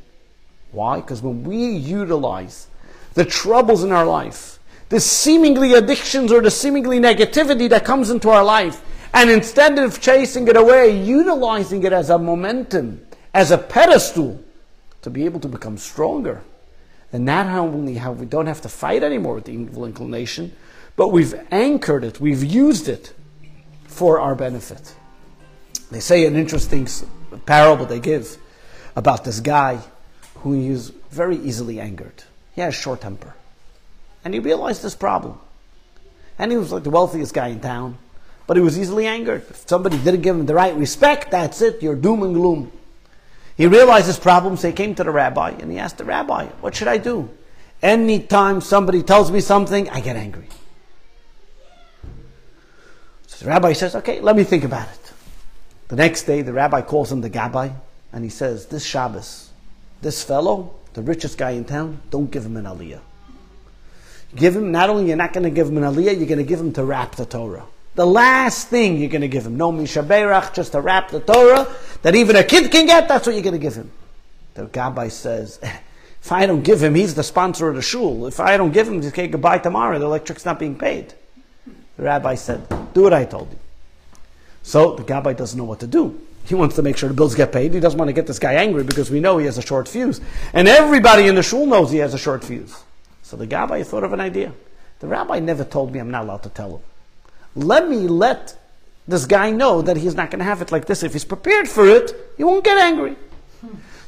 Speaker 2: Why? Because when we utilize the troubles in our life, the seemingly addictions or the seemingly negativity that comes into our life, and instead of chasing it away, utilizing it as a momentum, as a pedestal to be able to become stronger. And not only how we don't have to fight anymore with the evil inclination, but we've anchored it, we've used it for our benefit. They say an interesting parable they give about this guy who is very easily angered. He has short temper. And he realized this problem. And he was like the wealthiest guy in town but he was easily angered. If somebody didn't give him the right respect, that's it, you're doom and gloom. He realized his problem, so he came to the rabbi and he asked the rabbi, What should I do? Anytime somebody tells me something, I get angry. So the rabbi says, Okay, let me think about it. The next day, the rabbi calls him the gabbai and he says, This Shabbos, this fellow, the richest guy in town, don't give him an aliyah. Give him, not only you're not going to give him an aliyah, you're going to give him to wrap the Torah. The last thing you're going to give him. No mishaberach, just to wrap the Torah that even a kid can get, that's what you're going to give him. The Gabbai says, eh, if I don't give him, he's the sponsor of the shul. If I don't give him, he can goodbye tomorrow. The electric's not being paid. The rabbi said, do what I told you. So the Gabbai doesn't know what to do. He wants to make sure the bills get paid. He doesn't want to get this guy angry because we know he has a short fuse. And everybody in the shul knows he has a short fuse. So the Gabbai thought of an idea. The rabbi never told me I'm not allowed to tell him let me let this guy know that he's not going to have it like this. If he's prepared for it, he won't get angry.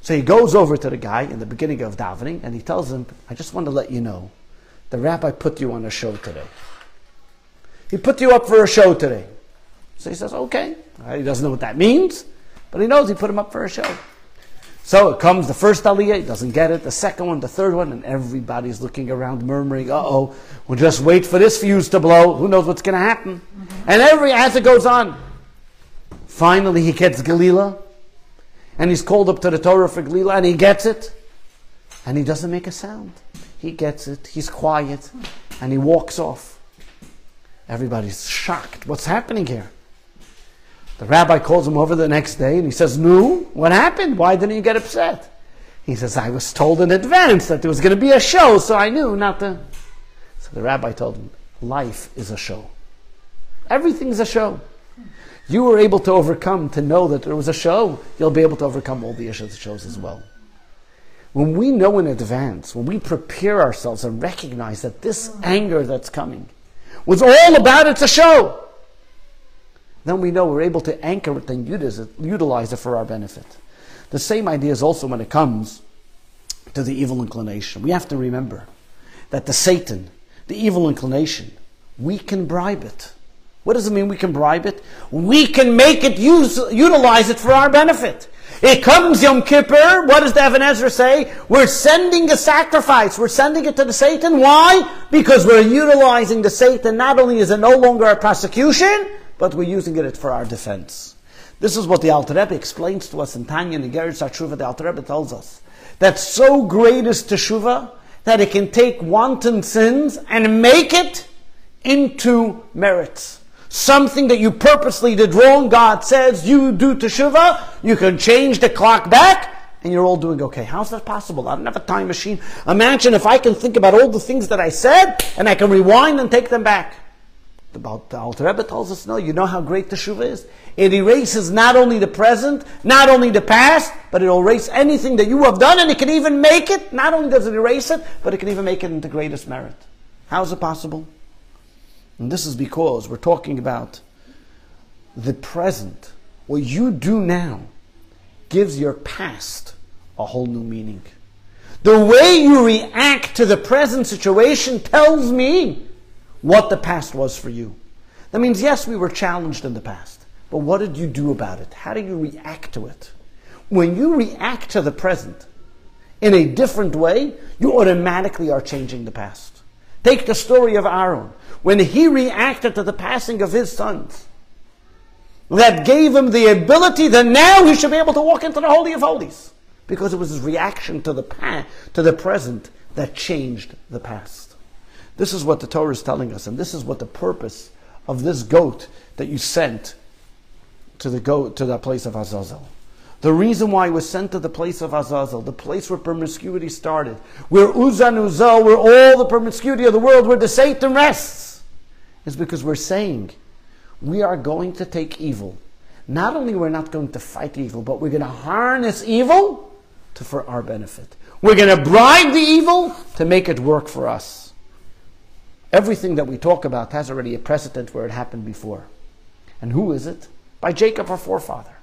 Speaker 2: So he goes over to the guy in the beginning of davening and he tells him, I just want to let you know the rabbi put you on a show today. He put you up for a show today. So he says, okay. He doesn't know what that means, but he knows he put him up for a show. So it comes the first aliyah, he doesn't get it, the second one, the third one, and everybody's looking around murmuring, uh oh, we'll just wait for this fuse to blow. Who knows what's going to happen? Mm-hmm. And every, as it goes on, finally he gets Galila, and he's called up to the Torah for Galila, and he gets it, and he doesn't make a sound. He gets it, he's quiet, and he walks off. Everybody's shocked. What's happening here? The rabbi calls him over the next day and he says, No, what happened? Why didn't you get upset? He says, I was told in advance that there was going to be a show, so I knew not to. So the rabbi told him, Life is a show. Everything's a show. You were able to overcome to know that there was a show, you'll be able to overcome all the issues of shows as well. When we know in advance, when we prepare ourselves and recognize that this anger that's coming was all about it's a show then we know we're able to anchor it and utilize it for our benefit. The same idea is also when it comes to the evil inclination. We have to remember that the Satan, the evil inclination, we can bribe it. What does it mean we can bribe it? We can make it use, utilize it for our benefit. It comes Yom Kippur. What does the Even HaEzra say? We're sending a sacrifice. We're sending it to the Satan. Why? Because we're utilizing the Satan. Not only is it no longer a prosecution, but we're using it for our defense. This is what the Alter Rebbe explains to us in Tanya Nigeris Tshuva. The Alter Rebbe tells us that so great is Teshuvah that it can take wanton sins and make it into merits. Something that you purposely did wrong, God says you do Teshuvah, you can change the clock back, and you're all doing okay. How's that possible? I don't have a time machine. Imagine if I can think about all the things that I said, and I can rewind and take them back. About the Alter Rebbe tells us, no, you know how great Teshuvah is? It erases not only the present, not only the past, but it will erase anything that you have done, and it can even make it, not only does it erase it, but it can even make it into greatest merit. How is it possible? And this is because we're talking about the present. What you do now gives your past a whole new meaning. The way you react to the present situation tells me what the past was for you. That means, yes, we were challenged in the past, but what did you do about it? How do you react to it? When you react to the present in a different way, you automatically are changing the past. Take the story of Aaron. When he reacted to the passing of his sons, that gave him the ability that now he should be able to walk into the Holy of Holies. Because it was his reaction to the, past, to the present that changed the past. This is what the Torah is telling us, and this is what the purpose of this goat that you sent to the goat to that place of Azazel. The reason why it was sent to the place of Azazel, the place where promiscuity started, where Uzan Uzel, where all the promiscuity of the world, where the Satan rests, is because we're saying we are going to take evil. Not only we're not going to fight evil, but we're going to harness evil to, for our benefit. We're going to bribe the evil to make it work for us. Everything that we talk about has already a precedent where it happened before. And who is it? By Jacob, our forefather.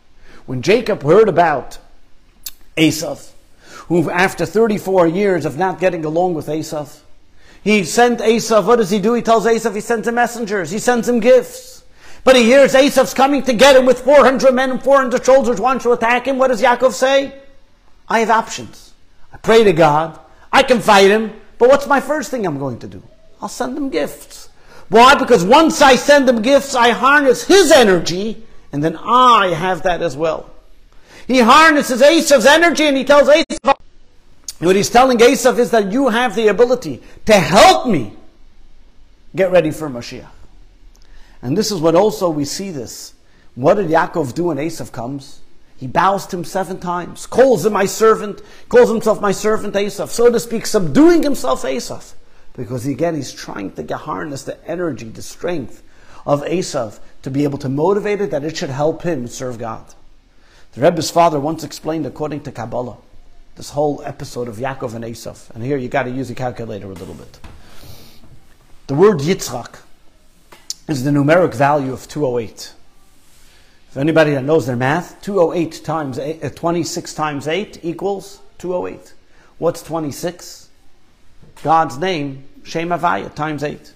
Speaker 2: When Jacob heard about Esav, who after 34 years of not getting along with Esav, he sent Esav, what does he do? He tells Esav he sends him messengers, he sends him gifts. But he hears Esav's coming to get him with 400 men and 400 soldiers, want to attack him. What does Yaakov say? I have options. I pray to God. I can fight him. But what's my first thing I'm going to do? I'll send them gifts. Why? Because once I send them gifts, I harness his energy, and then I have that as well. He harnesses Esav's energy, and he tells Esav, what he's telling Esav is that you have the ability to help me get ready for Mashiach. And this is what also we see this. What did Yaakov do when Esav comes? He bows to him seven times, calls him my servant, calls himself my servant Esav, so to speak, subduing himself Esav. Because again, he's trying to harness the energy, the strength of Esav to be able to motivate it that it should help him serve God. The Rebbe's father once explained, according to Kabbalah, this whole episode of Yaakov and Esav. And here you got to use a calculator a little bit. The word Yitzchak is the numeric value of 208. If anybody that knows their math, 208 times eight, uh, 26 times 8 equals 208. What's 26? God's name Shem Havaya, times 8.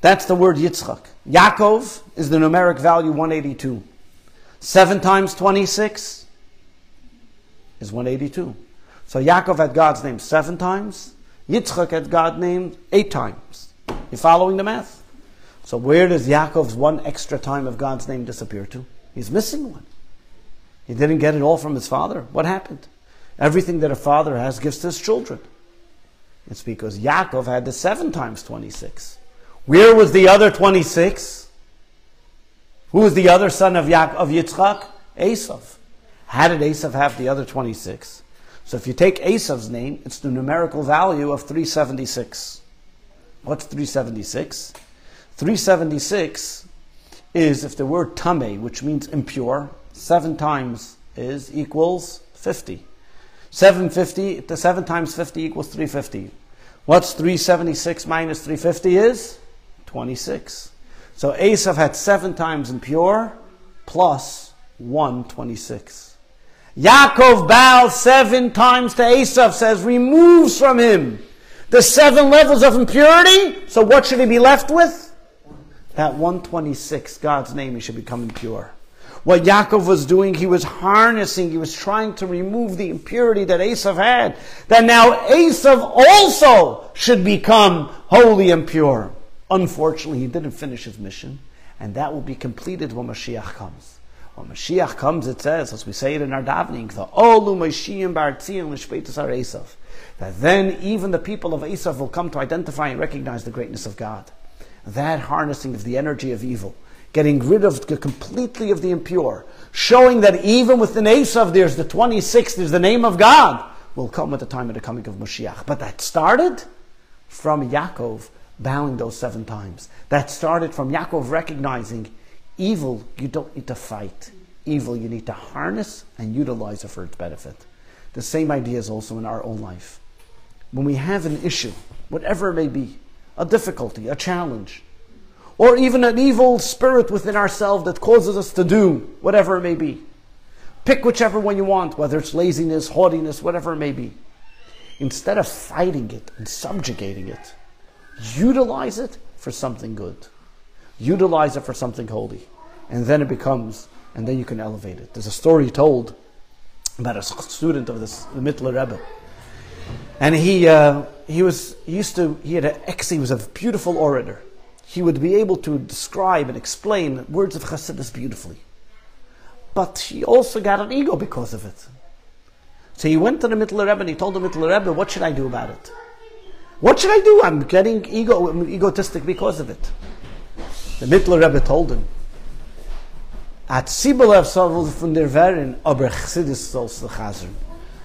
Speaker 2: That's the word Yitzchak. Yaakov is the numeric value 182. 7 times 26 is 182. So Yaakov had God's name seven times. Yitzchak had God's name eight times. You following the math? So where does Yaakov's one extra time of God's name disappear to? He's missing one. He didn't get it all from his father. What happened? Everything that a father has gives to his children. It's because Yaakov had the seven times 26. Where was the other 26? Who was the other son of, Ya- of Yitzchak? Esav. How did Esav have the other 26? So if you take Esav's name, it's the numerical value of 376. What's 376? 376 is if the word tame, which means impure, seven times is equals 50. 750, the 7 times 50 equals 350. What's 376 minus 350 is? 26. So Esav had 7 times impure plus 126. Yaakov bows seven times to Esav, says, removes from him the seven levels of impurity. So what should he be left with? That 126, God's name, he should become impure. What Yaakov was doing, he was harnessing, he was trying to remove the impurity that Esav had. That now Esav also should become holy and pure. Unfortunately, he didn't finish his mission, and that will be completed when Mashiach comes. When Mashiach comes, it says, as we say it in our davening, the Olu Mashiach Bartzion Lishpeitus Ar Esav. That then even the people of Esav will come to identify and recognize the greatness of God. That harnessing of the energy of evil, getting rid of the, completely of the impure, showing that even with within Esav there's the 26, there's the name of God, will come at the time of the coming of Mashiach. But that started from Yaakov bowing those seven times. That started from Yaakov recognizing evil you don't need to fight. Evil you need to harness and utilize it for its benefit. The same idea is also in our own life. When we have an issue, whatever it may be, a difficulty, a challenge, or even an evil spirit within ourselves that causes us to do whatever it may be. Pick whichever one you want, whether it's laziness, haughtiness, whatever it may be. Instead of fighting it and subjugating it, utilize it for something good. Utilize it for something holy. And then it becomes, and then you can elevate it. There's a story told about a student of this, the Mittler Rebbe. And he, uh, he was he used to, he had an ex, he was a beautiful orator. He would be able to describe and explain words of Chassidus beautifully. But he also got an ego because of it. So he went to the Mittler Rebbe and he told the Mittler Rebbe, what should I do about it? What should I do? I'm getting ego, I'm egotistic because of it. The Mittler Rebbe told him.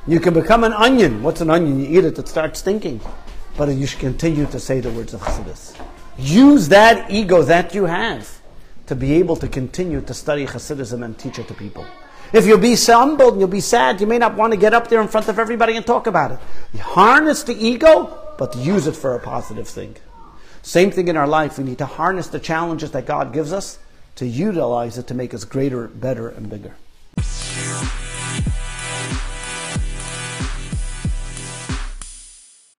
Speaker 2: You can become an onion. What's an onion? You eat it, it starts stinking. But you should continue to say the words of Chassidus. Use that ego that you have to be able to continue to study Hasidism and teach it to people. If you'll be humbled and you'll be sad, you may not want to get up there in front of everybody and talk about it. You harness the ego, but use it for a positive thing. Same thing in our life. We need to harness the challenges that God gives us to utilize it to make us greater, better, and bigger.